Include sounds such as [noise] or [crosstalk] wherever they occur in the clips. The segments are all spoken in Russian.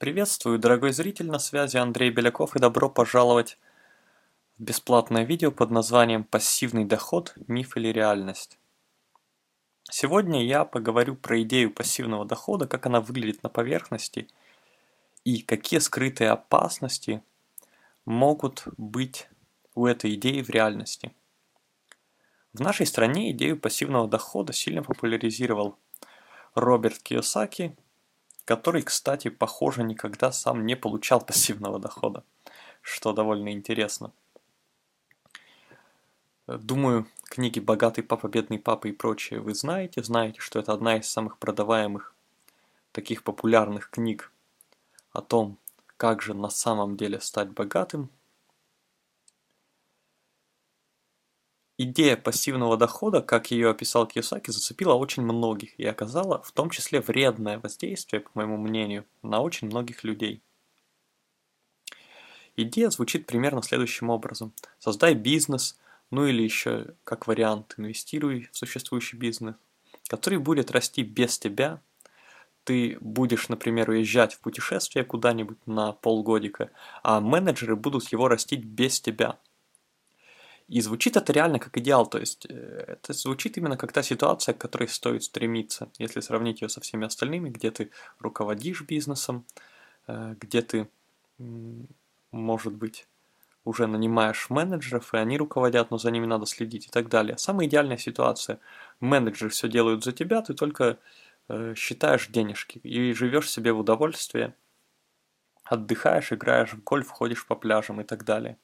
Приветствую, дорогой зритель, на связи Андрей Беляков и добро пожаловать в бесплатное видео под названием «Пассивный доход. Миф или реальность?». Сегодня я поговорю про идею пассивного дохода, как она выглядит на поверхности и какие скрытые опасности могут быть у этой идеи в реальности. В нашей стране идею пассивного дохода сильно популяризировал Роберт Кiyosaki – который, кстати, похоже, никогда сам не получал [laughs] пассивного дохода, что довольно интересно. Думаю, книги «Богатый папа», «Бедный папа» и прочее вы знаете. Знаете, что это одна из самых продаваемых, таких популярных книг о том, как же на самом деле стать богатым. Идея пассивного дохода, как ее описал Кiyosaki, зацепила очень многих и оказала в том числе вредное воздействие, по моему мнению, на очень многих людей. Идея звучит примерно следующим образом. Создай бизнес, ну или еще как вариант инвестируй в существующий бизнес, который будет расти без тебя. Ты будешь, например, уезжать в путешествие куда-нибудь на полгодика, а менеджеры будут его растить без тебя – и звучит это реально как идеал, то есть э, это звучит именно как та ситуация, к которой стоит стремиться, если сравнить ее со всеми остальными, где ты руководишь бизнесом, э, где ты, может быть, уже нанимаешь менеджеров, и они руководят, но за ними надо следить и так далее. Самая идеальная ситуация. Менеджеры все делают за тебя, ты только э, считаешь денежки и живешь себе в удовольствие, отдыхаешь, играешь в гольф, ходишь по пляжам и так далее.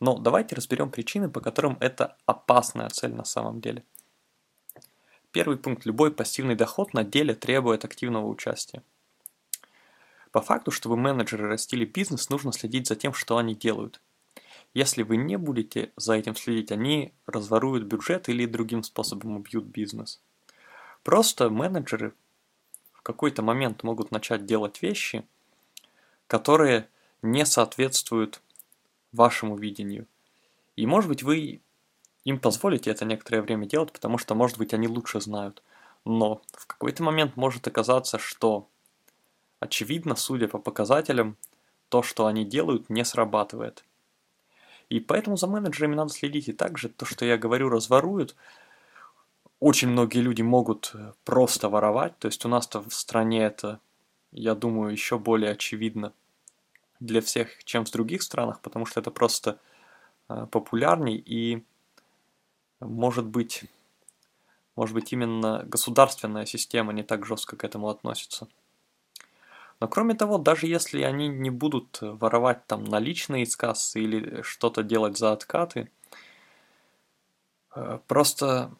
Но давайте разберем причины, по которым это опасная цель на самом деле. Первый пункт. Любой пассивный доход на деле требует активного участия. По факту, чтобы менеджеры растили бизнес, нужно следить за тем, что они делают. Если вы не будете за этим следить, они разворуют бюджет или другим способом убьют бизнес. Просто менеджеры в какой-то момент могут начать делать вещи, которые не соответствуют вашему видению. И может быть вы им позволите это некоторое время делать, потому что может быть они лучше знают. Но в какой-то момент может оказаться, что очевидно, судя по показателям, то, что они делают, не срабатывает. И поэтому за менеджерами надо следить. И также то, что я говорю, разворуют. Очень многие люди могут э, просто воровать. То есть у нас-то в стране это, я думаю, еще более очевидно для всех, чем в других странах, потому что это просто э, популярней и может быть, может быть именно государственная система не так жестко к этому относится. Но кроме того, даже если они не будут воровать там наличные из кассы или что-то делать за откаты, э, просто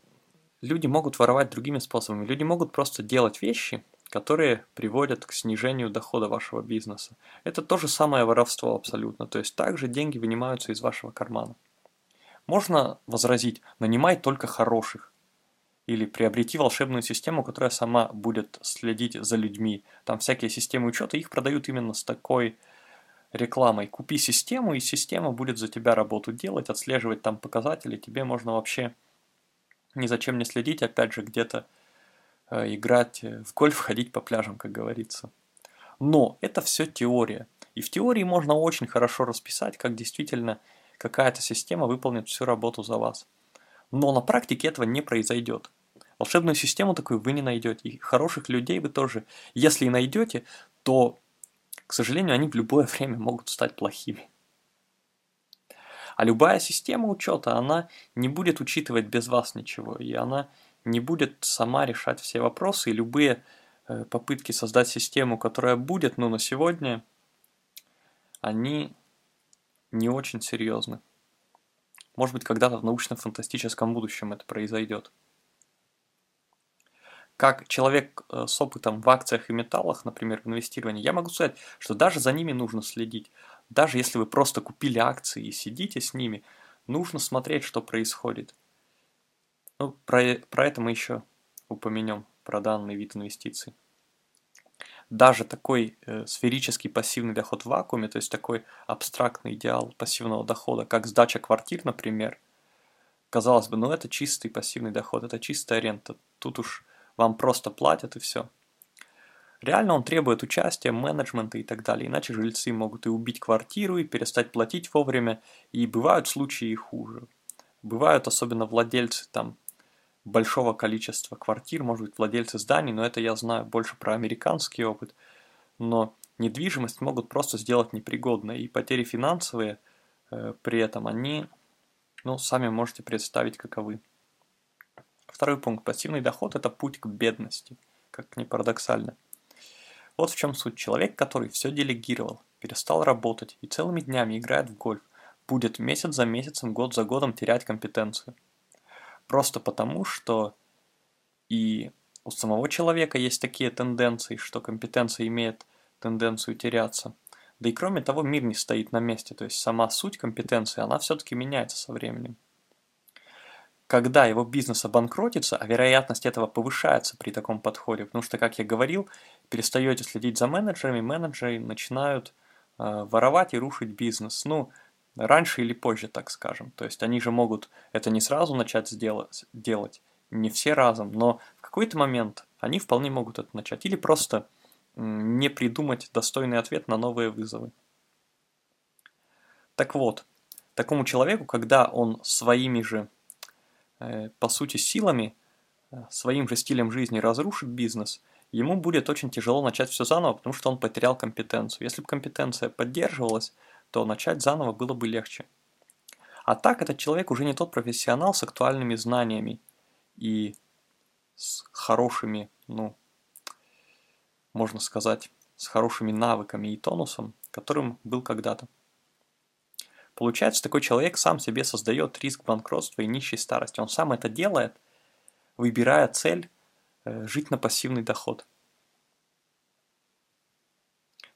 люди могут воровать другими способами. Люди могут просто делать вещи, которые приводят к снижению дохода вашего бизнеса. Это то же самое воровство абсолютно, то есть также деньги вынимаются из вашего кармана. Можно возразить, нанимай только хороших, или приобрети волшебную систему, которая сама будет следить за людьми. Там всякие системы учета, их продают именно с такой рекламой. Купи систему, и система будет за тебя работу делать, отслеживать там показатели. Тебе можно вообще ни зачем не следить, опять же, где-то играть в гольф, ходить по пляжам, как говорится. Но это все теория. И в теории можно очень хорошо расписать, как действительно какая-то система выполнит всю работу за вас. Но на практике этого не произойдет. Волшебную систему такую вы не найдете. И хороших людей вы тоже, если и найдете, то, к сожалению, они в любое [laughs] время могут стать плохими. А любая система учета, она не будет учитывать без вас ничего. И она не будет сама решать все вопросы, и любые э, попытки создать систему, которая будет, но на сегодня, они не очень серьезны. Может быть, когда-то в научно-фантастическом будущем это произойдет. Как человек э, с опытом в акциях и металлах, например, в инвестировании, я могу сказать, что даже за ними нужно следить. Даже если вы просто купили акции и сидите с ними, нужно смотреть, что происходит. Ну, про, про это мы еще упомянем, про данный вид инвестиций. Даже такой э, сферический пассивный доход в вакууме, то есть такой абстрактный идеал пассивного дохода, как сдача квартир, например, казалось бы, ну это чистый пассивный доход, это чистая рента, тут уж вам просто платят и все. Реально он требует участия, менеджмента и так далее, иначе жильцы могут и убить квартиру, и перестать платить вовремя, и бывают случаи и хуже. Бывают особенно владельцы там большого количества квартир, может быть, владельцы зданий, но это я знаю больше про американский опыт. Но недвижимость могут просто сделать непригодной, и потери финансовые э, при этом, они, ну, сами можете представить, каковы. Второй пункт. Пассивный доход – это путь к бедности, как ни парадоксально. Вот в чем суть. Человек, который все делегировал, перестал работать и целыми днями играет в гольф, будет месяц за месяцем, год за годом терять компетенцию. Просто потому, что и у самого человека есть такие тенденции, что компетенция имеет тенденцию теряться. Да и кроме того, мир не стоит на месте, то есть сама суть компетенции, она все-таки меняется со временем. Когда его бизнес обанкротится, а вероятность этого повышается при таком подходе, потому что, как я говорил, перестаете следить за менеджерами, менеджеры начинают э, воровать и рушить бизнес. Ну, раньше или позже, так скажем. То есть они же могут это не сразу начать сделать, делать, не все разом, но в какой-то момент они вполне могут это начать. Или просто не придумать достойный ответ на новые вызовы. Так вот, такому человеку, когда он своими же, э, по сути, силами, э, своим же стилем жизни разрушит бизнес, ему будет очень тяжело начать все заново, потому что он потерял компетенцию. Если бы компетенция поддерживалась, то начать заново было бы легче. А так этот человек уже не тот профессионал с актуальными знаниями и с хорошими, ну, можно сказать, с хорошими навыками и тонусом, которым был когда-то. Получается, такой человек сам себе создает риск банкротства и нищей старости. Он сам это делает, выбирая цель э, жить на пассивный доход.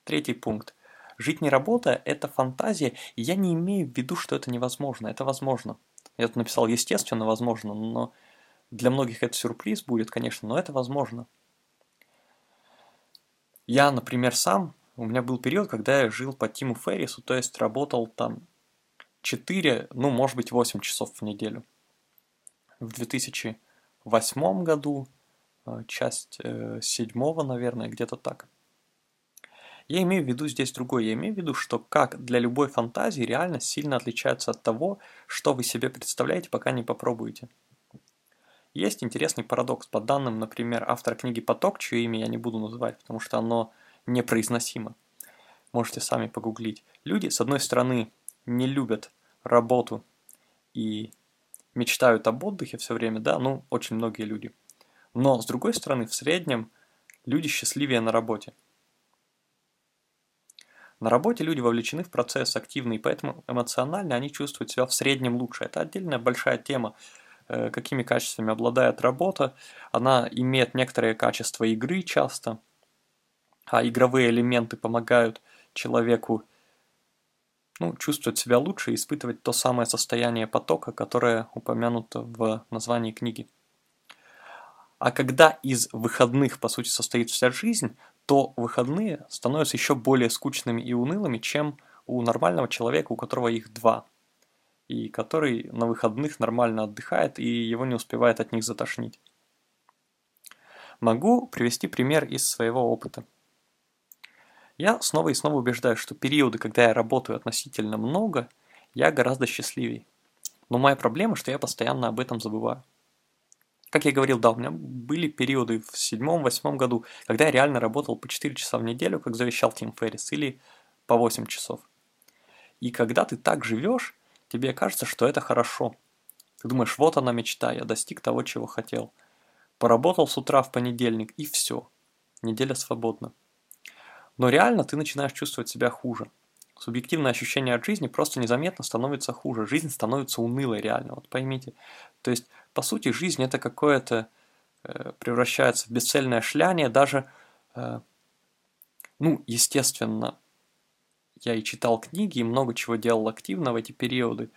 Третий пункт. Жить не работая – это фантазия, и я не имею в виду, что это невозможно. Это возможно. Я тут написал «естественно возможно», но для многих это сюрприз будет, конечно, но это возможно. Я, например, сам, у меня был период, когда я жил по Тиму Феррису, то есть работал там 4, ну, может быть, 8 часов в неделю. В 2008 году, э, часть э, седьмого, наверное, где-то так. Я имею в виду здесь другое. Я имею в виду, что как для любой фантазии реальность сильно отличается от того, что вы себе представляете, пока не попробуете. Есть интересный парадокс. По данным, например, автора книги «Поток», чье имя я не буду называть, потому что оно непроизносимо. Можете сами погуглить. Люди, с одной стороны, не любят работу и мечтают об отдыхе все время, да, ну, очень многие люди. Но, с другой стороны, в среднем люди счастливее на работе. На работе люди вовлечены в процесс активно, и поэтому эмоционально они чувствуют себя в среднем лучше. Это отдельная большая тема, э, какими качествами обладает работа. Она имеет некоторые качества игры часто, а игровые элементы помогают человеку ну, чувствовать себя лучше и испытывать то самое состояние потока, которое упомянуто в названии книги. А когда из выходных, по сути, состоит вся жизнь, то выходные становятся еще более скучными и унылыми, чем у нормального человека, у которого их два, и который на выходных нормально отдыхает и его не успевает от них затошнить. Могу привести пример из своего опыта. Я снова и снова убеждаюсь, что периоды, когда я работаю относительно много, я гораздо счастливее. Но моя проблема, что я постоянно об этом забываю. Как я говорил, да, у меня были периоды в седьмом-восьмом году, когда я реально работал по 4 часа в неделю, как завещал Тим Феррис, или по 8 часов. И когда ты так живешь, тебе кажется, что это хорошо. Ты думаешь, вот она мечта, я достиг того, чего хотел. Поработал с утра в понедельник, и все. Неделя свободна. Но реально ты начинаешь чувствовать себя хуже. Субъективное ощущение от жизни просто незаметно становится хуже. Жизнь становится унылой реально, вот поймите. То есть по сути, жизнь это какое-то э, превращается в бесцельное шляние, даже, э, ну, естественно, я и читал книги, и много чего делал активно в эти периоды,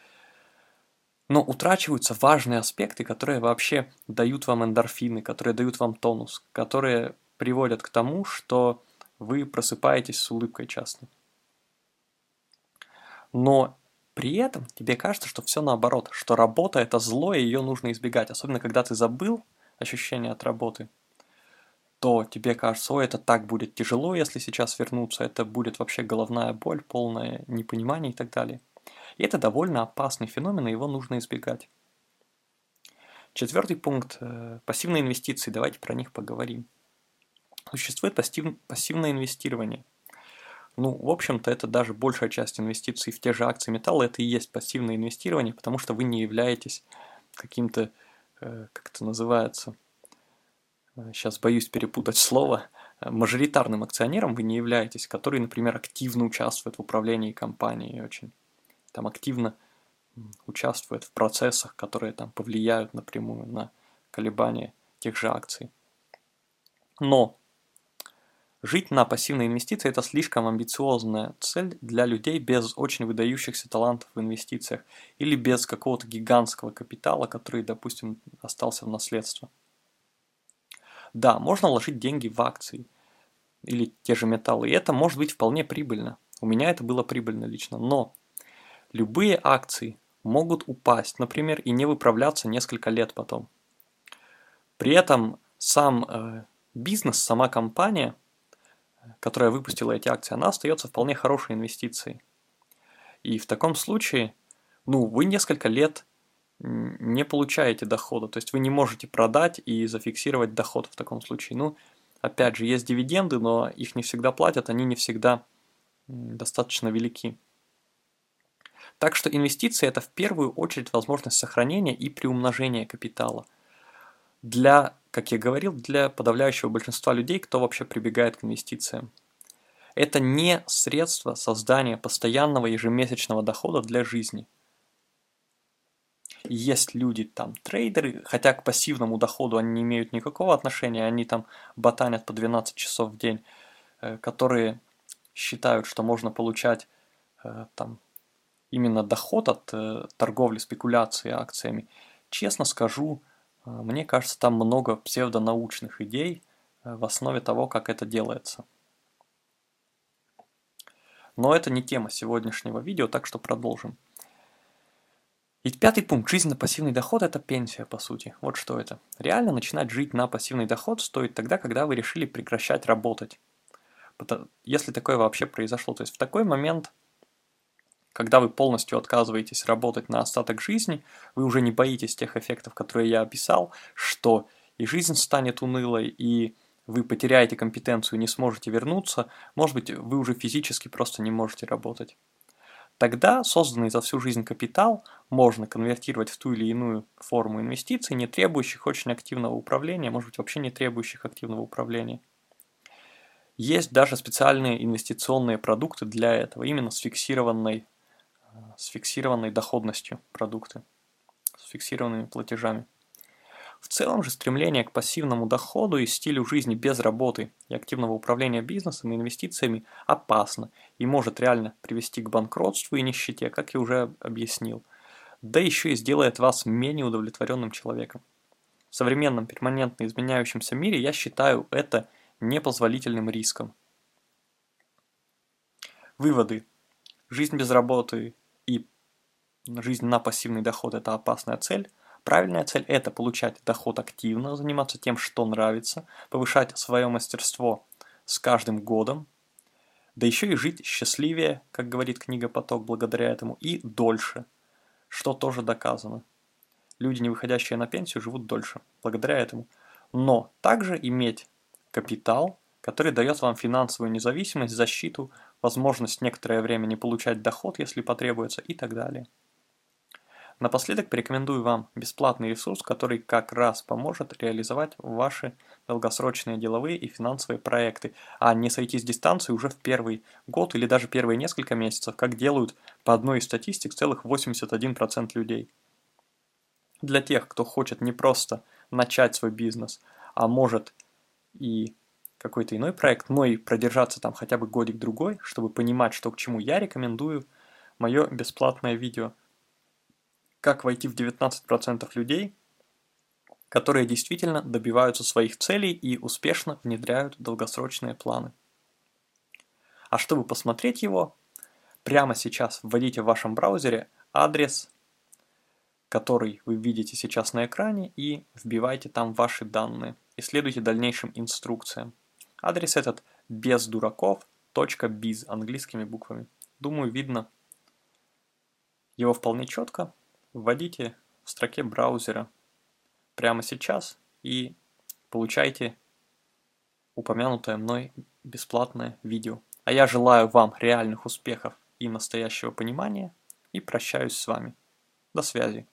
но утрачиваются важные аспекты, которые вообще дают вам эндорфины, которые дают вам тонус, которые приводят к тому, что вы просыпаетесь с улыбкой часто. Но при этом тебе кажется, что все наоборот, что работа это зло, и ее нужно избегать. Особенно, когда ты забыл ощущение от работы, то тебе кажется, ой, это так будет тяжело, если сейчас вернуться, это будет вообще головная боль, полное непонимание и так далее. И это довольно опасный феномен, и его нужно избегать. Четвертый пункт э, – пассивные инвестиции. Давайте про них поговорим. Существует пассив, пассивное инвестирование. Ну, в общем-то, это даже большая часть инвестиций в те же акции металла, это и есть пассивное инвестирование, потому что вы не являетесь каким-то, э, как это называется, сейчас боюсь перепутать слово, мажоритарным акционером вы не являетесь, который, например, активно участвует в управлении компанией, очень там активно участвует в процессах, которые там повлияют напрямую на колебания тех же акций. Но жить на пассивные инвестиции – это слишком амбициозная цель для людей без очень выдающихся талантов в инвестициях или без какого-то гигантского капитала, который, допустим, остался в наследство. Да, можно вложить деньги в акции или те же металлы, и это может быть вполне прибыльно. У меня это было прибыльно лично, но любые акции могут упасть, например, и не выправляться несколько лет потом. При этом сам э, бизнес, сама компания, которая выпустила эти акции, она остается вполне хорошей инвестицией. И в таком случае, ну, вы несколько лет не получаете дохода, то есть вы не можете продать и зафиксировать доход в таком случае. Ну, опять же, есть дивиденды, но их не всегда платят, они не всегда достаточно велики. Так что инвестиции – это в первую очередь возможность сохранения и приумножения капитала. Для, как я говорил, для подавляющего большинства людей, кто вообще прибегает к инвестициям. Это не средство создания постоянного ежемесячного дохода для жизни. Есть люди, там, трейдеры, хотя к пассивному доходу они не имеют никакого отношения, они там ботанят по 12 часов в день, э, которые считают, что можно получать э, там именно доход от э, торговли, спекуляции акциями, честно скажу, мне кажется, там много псевдонаучных идей э, в основе того, как это делается. Но это не тема сегодняшнего видео, так что продолжим. И пятый пункт. Жизнь на пассивный доход – это пенсия, по сути. Вот что это. Реально начинать жить на пассивный доход стоит тогда, когда вы решили прекращать работать. Если такое вообще произошло. То есть в такой момент когда вы полностью отказываетесь работать на остаток жизни, вы уже не боитесь тех эффектов, которые я описал, что и жизнь станет унылой, и вы потеряете компетенцию, не сможете вернуться, может быть, вы уже физически просто не можете работать. Тогда созданный за всю жизнь капитал можно конвертировать в ту или иную форму инвестиций, не требующих очень активного управления, может быть, вообще не требующих активного управления. Есть даже специальные инвестиционные продукты для этого, именно с фиксированной с фиксированной доходностью продукты, с фиксированными платежами. В целом же стремление к пассивному доходу и стилю жизни без работы и активного управления бизнесом и инвестициями опасно и может реально привести к банкротству и нищете, как я уже объяснил, да еще и сделает вас менее удовлетворенным человеком. В современном перманентно изменяющемся мире я считаю это непозволительным риском. Выводы. Жизнь без работы жизнь на пассивный доход – это опасная цель. Правильная цель – это получать доход активно, заниматься тем, что нравится, повышать свое мастерство с каждым годом, да еще и жить счастливее, как говорит книга «Поток» благодаря этому, и дольше, что тоже доказано. Люди, не выходящие на пенсию, живут дольше, благодаря этому. Но также иметь капитал, который дает вам финансовую независимость, защиту, возможность некоторое время не получать доход, если потребуется и так далее. Напоследок порекомендую вам бесплатный ресурс, который как раз поможет реализовать ваши долгосрочные деловые и финансовые проекты, а не сойти с дистанции уже в первый год или даже первые несколько месяцев, как делают по одной из статистик целых 81% людей. Для тех, кто хочет не просто начать свой бизнес, а может и какой-то иной проект, но и продержаться там хотя бы годик-другой, чтобы понимать, что к чему, я рекомендую мое бесплатное видео «Как войти в 19% людей, которые действительно добиваются своих целей и успешно внедряют долгосрочные планы». А чтобы посмотреть его, прямо сейчас вводите в вашем браузере адрес, который вы видите сейчас на экране, и вбивайте там ваши данные. и следуйте дальнейшим инструкциям. Адрес этот бездураков.biz английскими буквами. Думаю, видно его вполне четко. Вводите в строке браузера прямо сейчас и получайте упомянутое мной бесплатное видео. А я желаю вам реальных успехов и настоящего понимания и прощаюсь с вами. До связи.